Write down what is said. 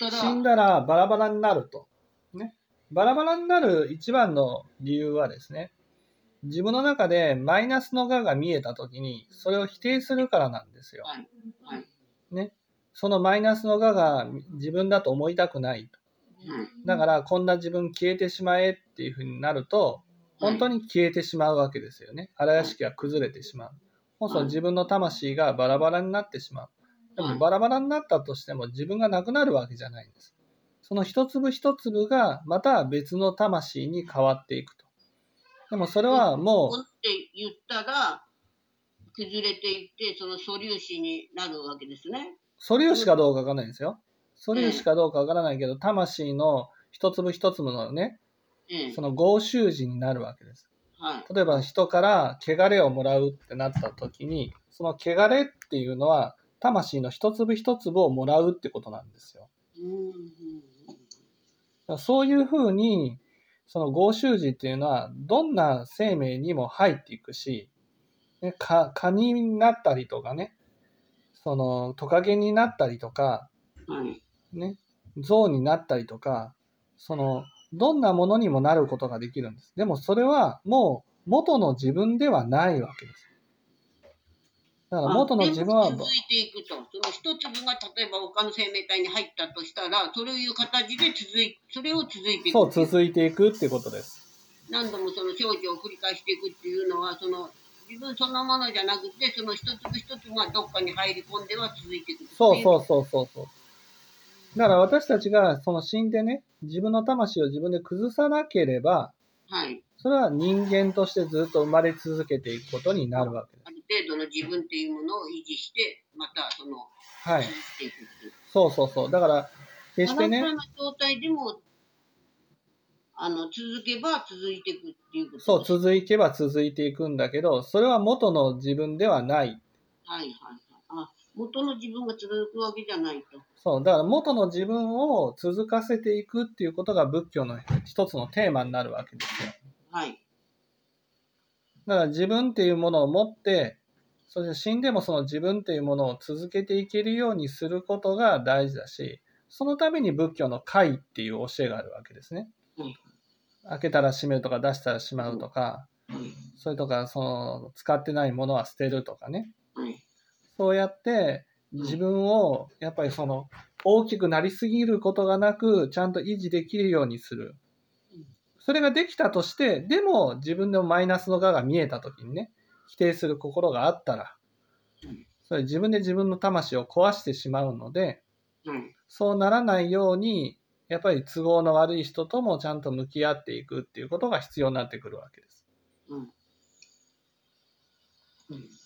死んだらバラバラになると。ね。バラバラになる一番の理由はですね、自分の中でマイナスの我が見えたときに、それを否定するからなんですよ。はい。はい。ね。そのマイナスの我が自分だと思いたくないと。はい。だから、こんな自分消えてしまえっていうふうになると、本当に消えてしまうわけですよね。荒屋敷が崩れてしまう。そうすると自分の魂がバラバラになってしまう。でもバラバラになったとしても自分がなくなるわけじゃないんです。その一粒一粒がまた別の魂に変わっていくと。でもそれはもポンって言ったら、崩れていって、その素粒子になるわけですね。う素粒子かどうかわからないんですよ。素粒子かどうかわからないけど、魂の一粒一粒のね、ええその合衆時になるわけです。はい。例えば人から汚れをもらうってなった時に、その汚れっていうのは魂の一粒一粒をもらうってことなんですよ。そういうふうに、その合衆時っていうのはどんな生命にも入っていくし、ね、か蚊になったりとかね、そのトカゲになったりとか、はい。ね、象になったりとか、その、どんなものにもなることができるんです。でもそれはもう元の自分ではないわけです。だから元の自分は続いていくと。その一粒が例えば他の生命体に入ったとしたら、そういう形で続い、それを続いていく。そう続いていくっていうことです。何度もその少女を繰り返していくっていうのは、その自分そのものじゃなくて、その一粒一粒がどっかに入り込んでは続いていく。そうそうそうそうそう。だから私たちがその死んでね、自分の魂を自分で崩さなければ、はい。それは人間としてずっと生まれ続けていくことになるわけ程度の自分っていうものを維持して、またその、はい続。いていくっていう。そうそうそう。だから、決してね状態でも、あの、続けば続いていくっていうことそう、続いけば続いていくんだけど、それは元の自分ではない。はいはいはい。あ、元の自分が続くわけじゃないと。そう、だから元の自分を続かせていくっていうことが仏教の一つのテーマになるわけですよ。はい。だから自分っていうものを持って、そして死んでもその自分っていうものを続けていけるようにすることが大事だし、そのために仏教の戒っていう教えがあるわけですね。はい開けたら閉めるとか出したらしまうとか、はい。それとかその使ってないものは捨てるとかね。はい。そうやって自分をやっぱりその大きくなりすぎることがなくちゃんと維持できるようにするうん。それができたとして、でも自分のマイナスの我が見えた時にね、否定する心があったらうん、それ自分で自分の魂を壊してしまうので、はい。そうならないように、やっぱり都合の悪い人ともちゃんと向き合っていくっていうことが必要になってくるわけです。うん。うん。